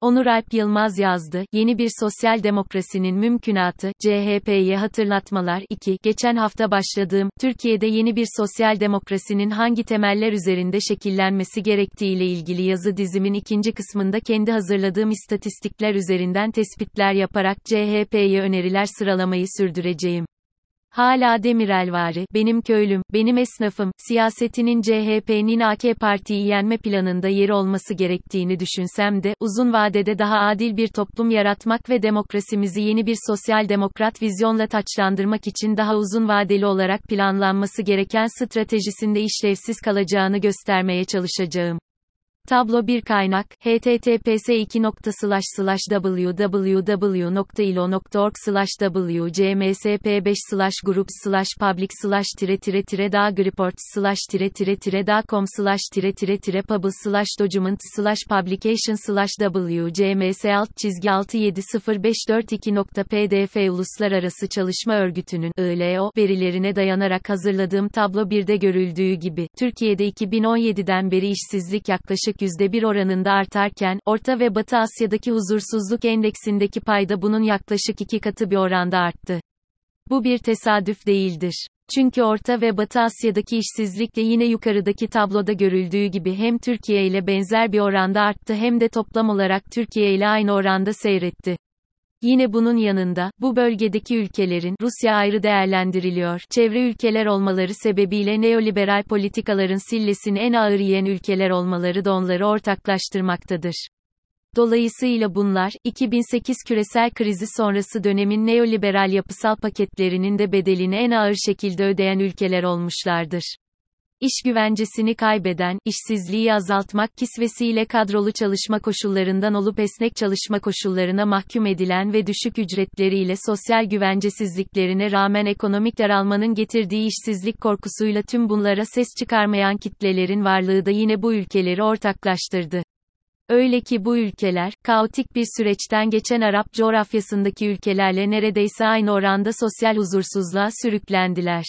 Onur Alp Yılmaz yazdı, yeni bir sosyal demokrasinin mümkünatı, CHP'ye hatırlatmalar 2. Geçen hafta başladığım, Türkiye'de yeni bir sosyal demokrasinin hangi temeller üzerinde şekillenmesi gerektiğiyle ilgili yazı dizimin ikinci kısmında kendi hazırladığım istatistikler üzerinden tespitler yaparak CHP'ye öneriler sıralamayı sürdüreceğim. Hala Demirelvari, benim köylüm, benim esnafım, siyasetinin CHP'nin AK Parti'yi yenme planında yeri olması gerektiğini düşünsem de, uzun vadede daha adil bir toplum yaratmak ve demokrasimizi yeni bir sosyal demokrat vizyonla taçlandırmak için daha uzun vadeli olarak planlanması gereken stratejisinde işlevsiz kalacağını göstermeye çalışacağım. Tablo bir kaynak, https www.ilo.org wcmsp 5 groups public slash tire tire tire da reports slash tire tire tire da com slash tire tire tire pubble slash document slash publication slash wcms alt çizgi 670542.pdf Uluslararası Çalışma Örgütü'nün ILO verilerine dayanarak hazırladığım tablo 1'de görüldüğü gibi, Türkiye'de 2017'den beri işsizlik yaklaşık yaklaşık %1 oranında artarken, Orta ve Batı Asya'daki huzursuzluk endeksindeki payda bunun yaklaşık iki katı bir oranda arttı. Bu bir tesadüf değildir. Çünkü Orta ve Batı Asya'daki işsizlik de yine yukarıdaki tabloda görüldüğü gibi hem Türkiye ile benzer bir oranda arttı hem de toplam olarak Türkiye ile aynı oranda seyretti. Yine bunun yanında, bu bölgedeki ülkelerin, Rusya ayrı değerlendiriliyor, çevre ülkeler olmaları sebebiyle neoliberal politikaların sillesini en ağır yiyen ülkeler olmaları da onları ortaklaştırmaktadır. Dolayısıyla bunlar, 2008 küresel krizi sonrası dönemin neoliberal yapısal paketlerinin de bedelini en ağır şekilde ödeyen ülkeler olmuşlardır. İş güvencesini kaybeden, işsizliği azaltmak kisvesiyle kadrolu çalışma koşullarından olup esnek çalışma koşullarına mahkum edilen ve düşük ücretleriyle sosyal güvencesizliklerine rağmen ekonomik daralmanın getirdiği işsizlik korkusuyla tüm bunlara ses çıkarmayan kitlelerin varlığı da yine bu ülkeleri ortaklaştırdı. Öyle ki bu ülkeler, kaotik bir süreçten geçen Arap coğrafyasındaki ülkelerle neredeyse aynı oranda sosyal huzursuzluğa sürüklendiler.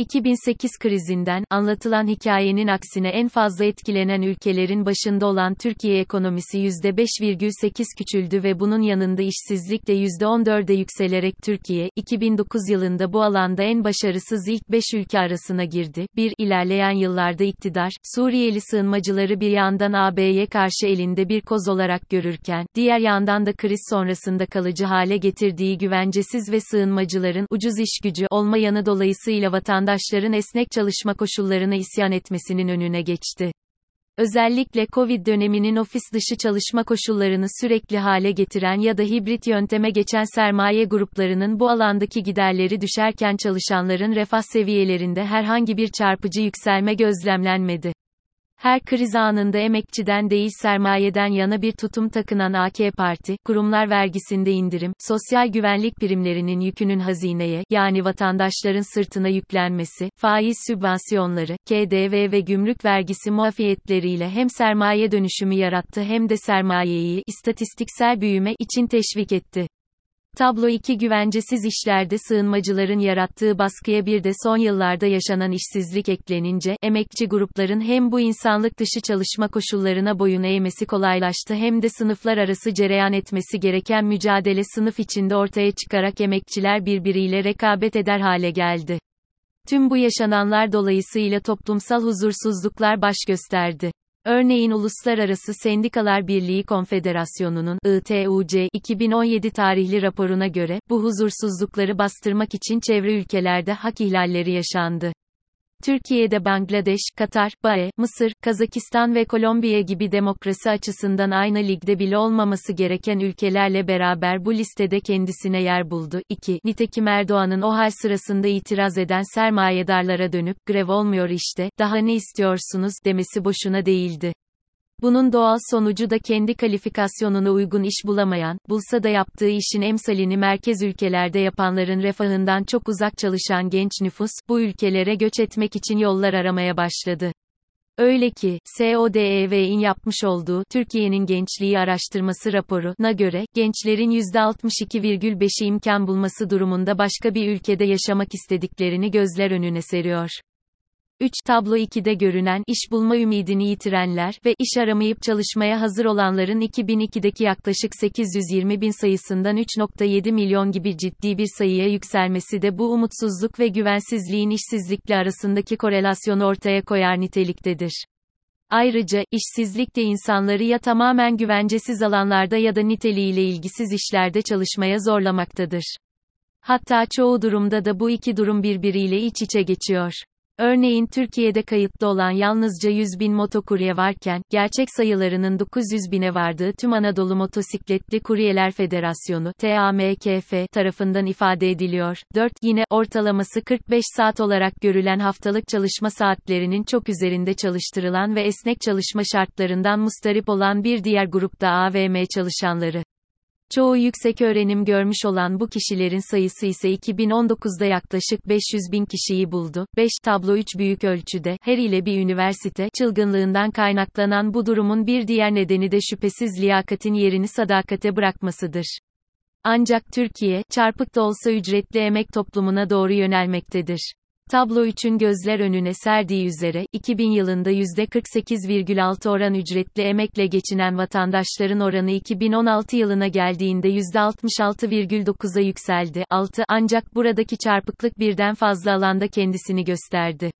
2008 krizinden, anlatılan hikayenin aksine en fazla etkilenen ülkelerin başında olan Türkiye ekonomisi %5,8 küçüldü ve bunun yanında işsizlik de %14'e yükselerek Türkiye, 2009 yılında bu alanda en başarısız ilk 5 ülke arasına girdi. 1. ilerleyen yıllarda iktidar, Suriyeli sığınmacıları bir yandan AB'ye karşı elinde bir koz olarak görürken, diğer yandan da kriz sonrasında kalıcı hale getirdiği güvencesiz ve sığınmacıların, ucuz iş gücü olma yanı dolayısıyla vatandaş vatandaşların esnek çalışma koşullarına isyan etmesinin önüne geçti. Özellikle Covid döneminin ofis dışı çalışma koşullarını sürekli hale getiren ya da hibrit yönteme geçen sermaye gruplarının bu alandaki giderleri düşerken çalışanların refah seviyelerinde herhangi bir çarpıcı yükselme gözlemlenmedi. Her kriz anında emekçiden değil sermayeden yana bir tutum takınan AK Parti, kurumlar vergisinde indirim, sosyal güvenlik primlerinin yükünün hazineye, yani vatandaşların sırtına yüklenmesi, faiz sübvansiyonları, KDV ve gümrük vergisi muafiyetleriyle hem sermaye dönüşümü yarattı hem de sermayeyi, istatistiksel büyüme için teşvik etti. Tablo 2 güvencesiz işlerde sığınmacıların yarattığı baskıya bir de son yıllarda yaşanan işsizlik eklenince, emekçi grupların hem bu insanlık dışı çalışma koşullarına boyun eğmesi kolaylaştı hem de sınıflar arası cereyan etmesi gereken mücadele sınıf içinde ortaya çıkarak emekçiler birbiriyle rekabet eder hale geldi. Tüm bu yaşananlar dolayısıyla toplumsal huzursuzluklar baş gösterdi. Örneğin Uluslararası Sendikalar Birliği Konfederasyonu'nun ITUC 2017 tarihli raporuna göre bu huzursuzlukları bastırmak için çevre ülkelerde hak ihlalleri yaşandı. Türkiye'de Bangladeş, Katar, BAE, Mısır, Kazakistan ve Kolombiya gibi demokrasi açısından aynı ligde bile olmaması gereken ülkelerle beraber bu listede kendisine yer buldu. 2. Nitekim Erdoğan'ın o hal sırasında itiraz eden sermayedarlara dönüp, grev olmuyor işte, daha ne istiyorsunuz, demesi boşuna değildi. Bunun doğal sonucu da kendi kalifikasyonuna uygun iş bulamayan, bulsa da yaptığı işin emsalini merkez ülkelerde yapanların refahından çok uzak çalışan genç nüfus, bu ülkelere göç etmek için yollar aramaya başladı. Öyle ki, SODEV'in yapmış olduğu Türkiye'nin Gençliği Araştırması raporuna göre, gençlerin %62,5'i imkan bulması durumunda başka bir ülkede yaşamak istediklerini gözler önüne seriyor. 3. Tablo 2'de görünen, iş bulma ümidini yitirenler ve iş aramayıp çalışmaya hazır olanların 2002'deki yaklaşık 820 bin sayısından 3.7 milyon gibi ciddi bir sayıya yükselmesi de bu umutsuzluk ve güvensizliğin işsizlikle arasındaki korelasyonu ortaya koyar niteliktedir. Ayrıca, işsizlik de insanları ya tamamen güvencesiz alanlarda ya da niteliğiyle ilgisiz işlerde çalışmaya zorlamaktadır. Hatta çoğu durumda da bu iki durum birbiriyle iç içe geçiyor. Örneğin Türkiye'de kayıtlı olan yalnızca 100 bin motokurye varken, gerçek sayılarının 900 bine vardığı tüm Anadolu Motosikletli Kuryeler Federasyonu TAMKF tarafından ifade ediliyor. 4. Yine, ortalaması 45 saat olarak görülen haftalık çalışma saatlerinin çok üzerinde çalıştırılan ve esnek çalışma şartlarından mustarip olan bir diğer grupta AVM çalışanları. Çoğu yüksek öğrenim görmüş olan bu kişilerin sayısı ise 2019'da yaklaşık 500 bin kişiyi buldu. 5 tablo 3 büyük ölçüde, her ile bir üniversite, çılgınlığından kaynaklanan bu durumun bir diğer nedeni de şüphesiz liyakatin yerini sadakate bırakmasıdır. Ancak Türkiye, çarpık da olsa ücretli emek toplumuna doğru yönelmektedir. Tablo 3'ün gözler önüne serdiği üzere, 2000 yılında %48,6 oran ücretli emekle geçinen vatandaşların oranı 2016 yılına geldiğinde %66,9'a yükseldi. 6. Ancak buradaki çarpıklık birden fazla alanda kendisini gösterdi.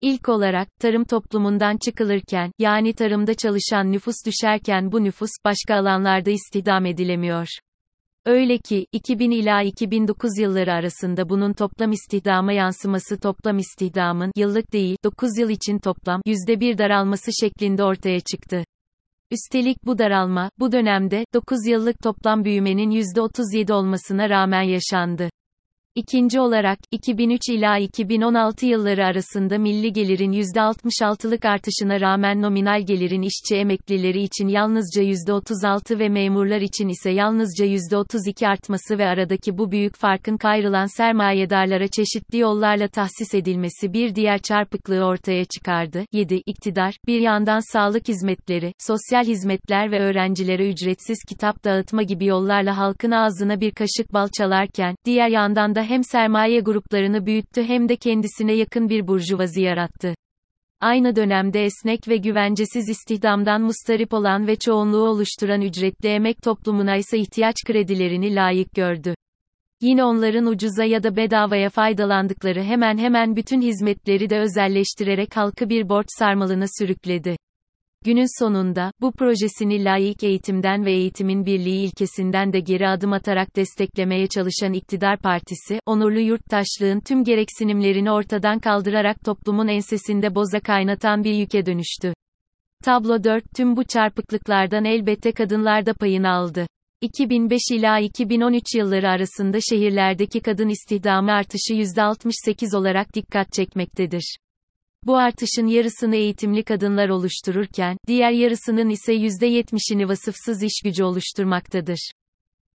İlk olarak, tarım toplumundan çıkılırken, yani tarımda çalışan nüfus düşerken bu nüfus, başka alanlarda istihdam edilemiyor. Öyle ki, 2000 ila 2009 yılları arasında bunun toplam istihdama yansıması toplam istihdamın, yıllık değil, 9 yıl için toplam, %1 daralması şeklinde ortaya çıktı. Üstelik bu daralma, bu dönemde, 9 yıllık toplam büyümenin %37 olmasına rağmen yaşandı. İkinci olarak, 2003 ila 2016 yılları arasında milli gelirin %66'lık artışına rağmen nominal gelirin işçi emeklileri için yalnızca %36 ve memurlar için ise yalnızca %32 artması ve aradaki bu büyük farkın kayrılan sermayedarlara çeşitli yollarla tahsis edilmesi bir diğer çarpıklığı ortaya çıkardı. 7. İktidar, bir yandan sağlık hizmetleri, sosyal hizmetler ve öğrencilere ücretsiz kitap dağıtma gibi yollarla halkın ağzına bir kaşık bal çalarken, diğer yandan da hem sermaye gruplarını büyüttü hem de kendisine yakın bir burjuvazi yarattı. Aynı dönemde esnek ve güvencesiz istihdamdan mustarip olan ve çoğunluğu oluşturan ücretli emek toplumuna ise ihtiyaç kredilerini layık gördü. Yine onların ucuza ya da bedavaya faydalandıkları hemen hemen bütün hizmetleri de özelleştirerek halkı bir borç sarmalına sürükledi. Günün sonunda, bu projesini layık eğitimden ve eğitimin birliği ilkesinden de geri adım atarak desteklemeye çalışan iktidar partisi, onurlu yurttaşlığın tüm gereksinimlerini ortadan kaldırarak toplumun ensesinde boza kaynatan bir yüke dönüştü. Tablo 4, tüm bu çarpıklıklardan elbette kadınlar da payını aldı. 2005 ila 2013 yılları arasında şehirlerdeki kadın istihdamı artışı %68 olarak dikkat çekmektedir. Bu artışın yarısını eğitimli kadınlar oluştururken, diğer yarısının ise %70'ini vasıfsız iş gücü oluşturmaktadır.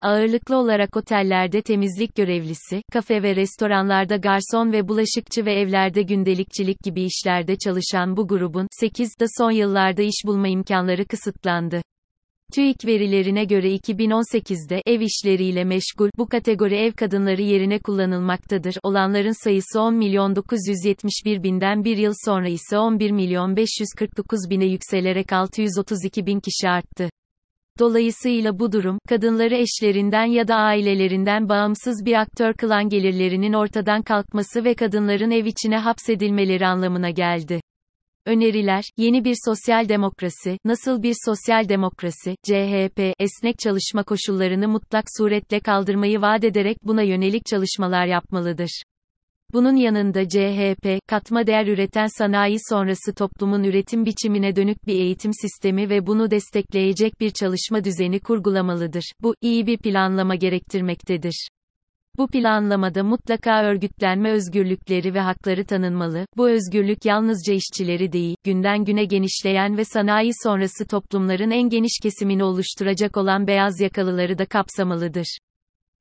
Ağırlıklı olarak otellerde temizlik görevlisi, kafe ve restoranlarda garson ve bulaşıkçı ve evlerde gündelikçilik gibi işlerde çalışan bu grubun, 8'de son yıllarda iş bulma imkanları kısıtlandı. TÜİK verilerine göre 2018'de ev işleriyle meşgul bu kategori ev kadınları yerine kullanılmaktadır. Olanların sayısı 10 milyon 971 binden bir yıl sonra ise 11 milyon 549 bine yükselerek 632 bin kişi arttı. Dolayısıyla bu durum, kadınları eşlerinden ya da ailelerinden bağımsız bir aktör kılan gelirlerinin ortadan kalkması ve kadınların ev içine hapsedilmeleri anlamına geldi. Öneriler, yeni bir sosyal demokrasi, nasıl bir sosyal demokrasi, CHP, esnek çalışma koşullarını mutlak suretle kaldırmayı vaat ederek buna yönelik çalışmalar yapmalıdır. Bunun yanında CHP, katma değer üreten sanayi sonrası toplumun üretim biçimine dönük bir eğitim sistemi ve bunu destekleyecek bir çalışma düzeni kurgulamalıdır. Bu, iyi bir planlama gerektirmektedir. Bu planlamada mutlaka örgütlenme özgürlükleri ve hakları tanınmalı. Bu özgürlük yalnızca işçileri değil, günden güne genişleyen ve sanayi sonrası toplumların en geniş kesimini oluşturacak olan beyaz yakalıları da kapsamalıdır.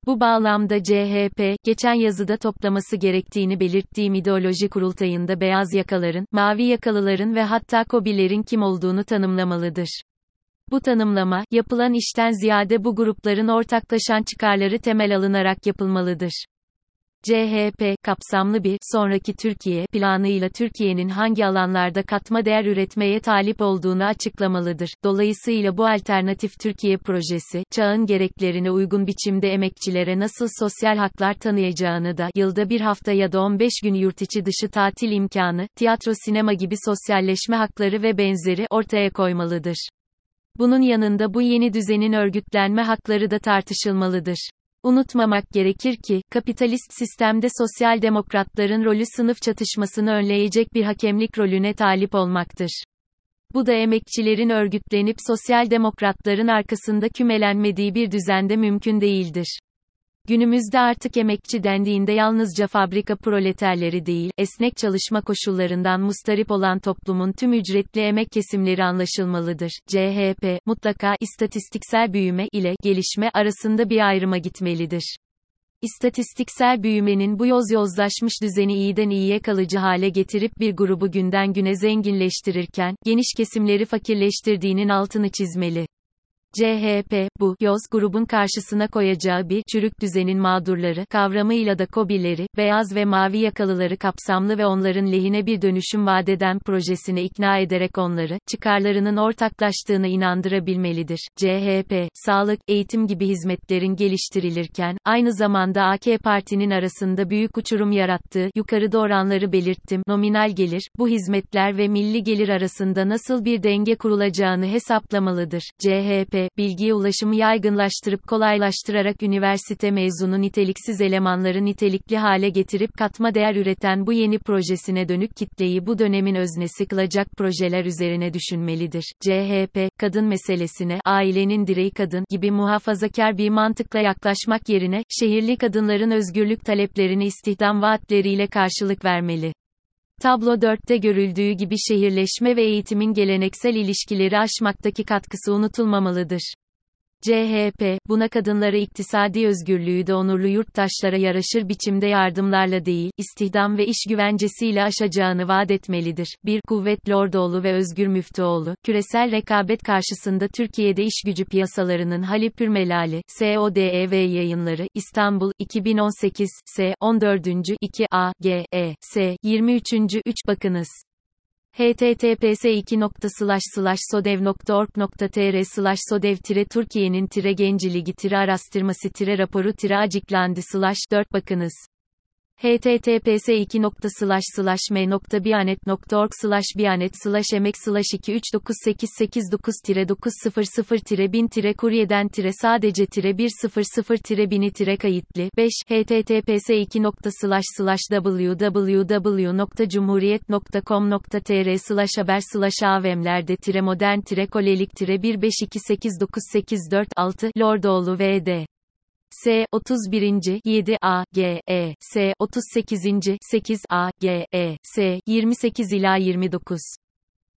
Bu bağlamda CHP, geçen yazıda toplaması gerektiğini belirttiğim ideoloji kurultayında beyaz yakaların, mavi yakalıların ve hatta kobilerin kim olduğunu tanımlamalıdır. Bu tanımlama, yapılan işten ziyade bu grupların ortaklaşan çıkarları temel alınarak yapılmalıdır. CHP, kapsamlı bir, sonraki Türkiye, planıyla Türkiye'nin hangi alanlarda katma değer üretmeye talip olduğunu açıklamalıdır. Dolayısıyla bu alternatif Türkiye projesi, çağın gereklerine uygun biçimde emekçilere nasıl sosyal haklar tanıyacağını da, yılda bir hafta ya da 15 gün yurt içi dışı tatil imkanı, tiyatro sinema gibi sosyalleşme hakları ve benzeri ortaya koymalıdır. Bunun yanında bu yeni düzenin örgütlenme hakları da tartışılmalıdır. Unutmamak gerekir ki, kapitalist sistemde sosyal demokratların rolü sınıf çatışmasını önleyecek bir hakemlik rolüne talip olmaktır. Bu da emekçilerin örgütlenip sosyal demokratların arkasında kümelenmediği bir düzende mümkün değildir. Günümüzde artık emekçi dendiğinde yalnızca fabrika proleterleri değil, esnek çalışma koşullarından mustarip olan toplumun tüm ücretli emek kesimleri anlaşılmalıdır. CHP, mutlaka istatistiksel büyüme ile gelişme arasında bir ayrıma gitmelidir. İstatistiksel büyümenin bu yoz yozlaşmış düzeni iyiden iyiye kalıcı hale getirip bir grubu günden güne zenginleştirirken, geniş kesimleri fakirleştirdiğinin altını çizmeli. CHP, bu, yoz grubun karşısına koyacağı bir, çürük düzenin mağdurları, kavramıyla da kobileri, beyaz ve mavi yakalıları kapsamlı ve onların lehine bir dönüşüm vadeden projesine ikna ederek onları, çıkarlarının ortaklaştığına inandırabilmelidir. CHP, sağlık, eğitim gibi hizmetlerin geliştirilirken, aynı zamanda AK Parti'nin arasında büyük uçurum yarattığı, yukarıda oranları belirttim, nominal gelir, bu hizmetler ve milli gelir arasında nasıl bir denge kurulacağını hesaplamalıdır. CHP, bilgiye ulaşımı yaygınlaştırıp kolaylaştırarak üniversite mezunu niteliksiz elemanları nitelikli hale getirip katma değer üreten bu yeni projesine dönük kitleyi bu dönemin öznesi kılacak projeler üzerine düşünmelidir. CHP, kadın meselesine, ailenin direği kadın gibi muhafazakar bir mantıkla yaklaşmak yerine, şehirli kadınların özgürlük taleplerini istihdam vaatleriyle karşılık vermeli. Tablo 4'te görüldüğü gibi şehirleşme ve eğitimin geleneksel ilişkileri aşmaktaki katkısı unutulmamalıdır. CHP, buna kadınlara iktisadi özgürlüğü de onurlu yurttaşlara yaraşır biçimde yardımlarla değil, istihdam ve iş güvencesiyle aşacağını vaat etmelidir. 1. Kuvvetli Ordoğlu ve Özgür Müftüoğlu, küresel rekabet karşısında Türkiye'de iş gücü piyasalarının Halip Pürmelali, SODEV yayınları, İstanbul, 2018, S. 14. 2 A, G, E, S. 23. 3 Bakınız https sodev.org.tr slash sodev Türkiye'nin genciligi araştırması raporu aciklendi 4 bakınız https 2 m.bianet.org bianet emek slash 239889 900 1000 kuryeden sadece tire 100 bini tire kayıtlı 5 https 2 www.cumhuriyet.com.tr haber tire modern kolelik tire 1528984 6 Lordoğlu vd S 31. 7 A G E S 38. 8 A G E S 28 ila 29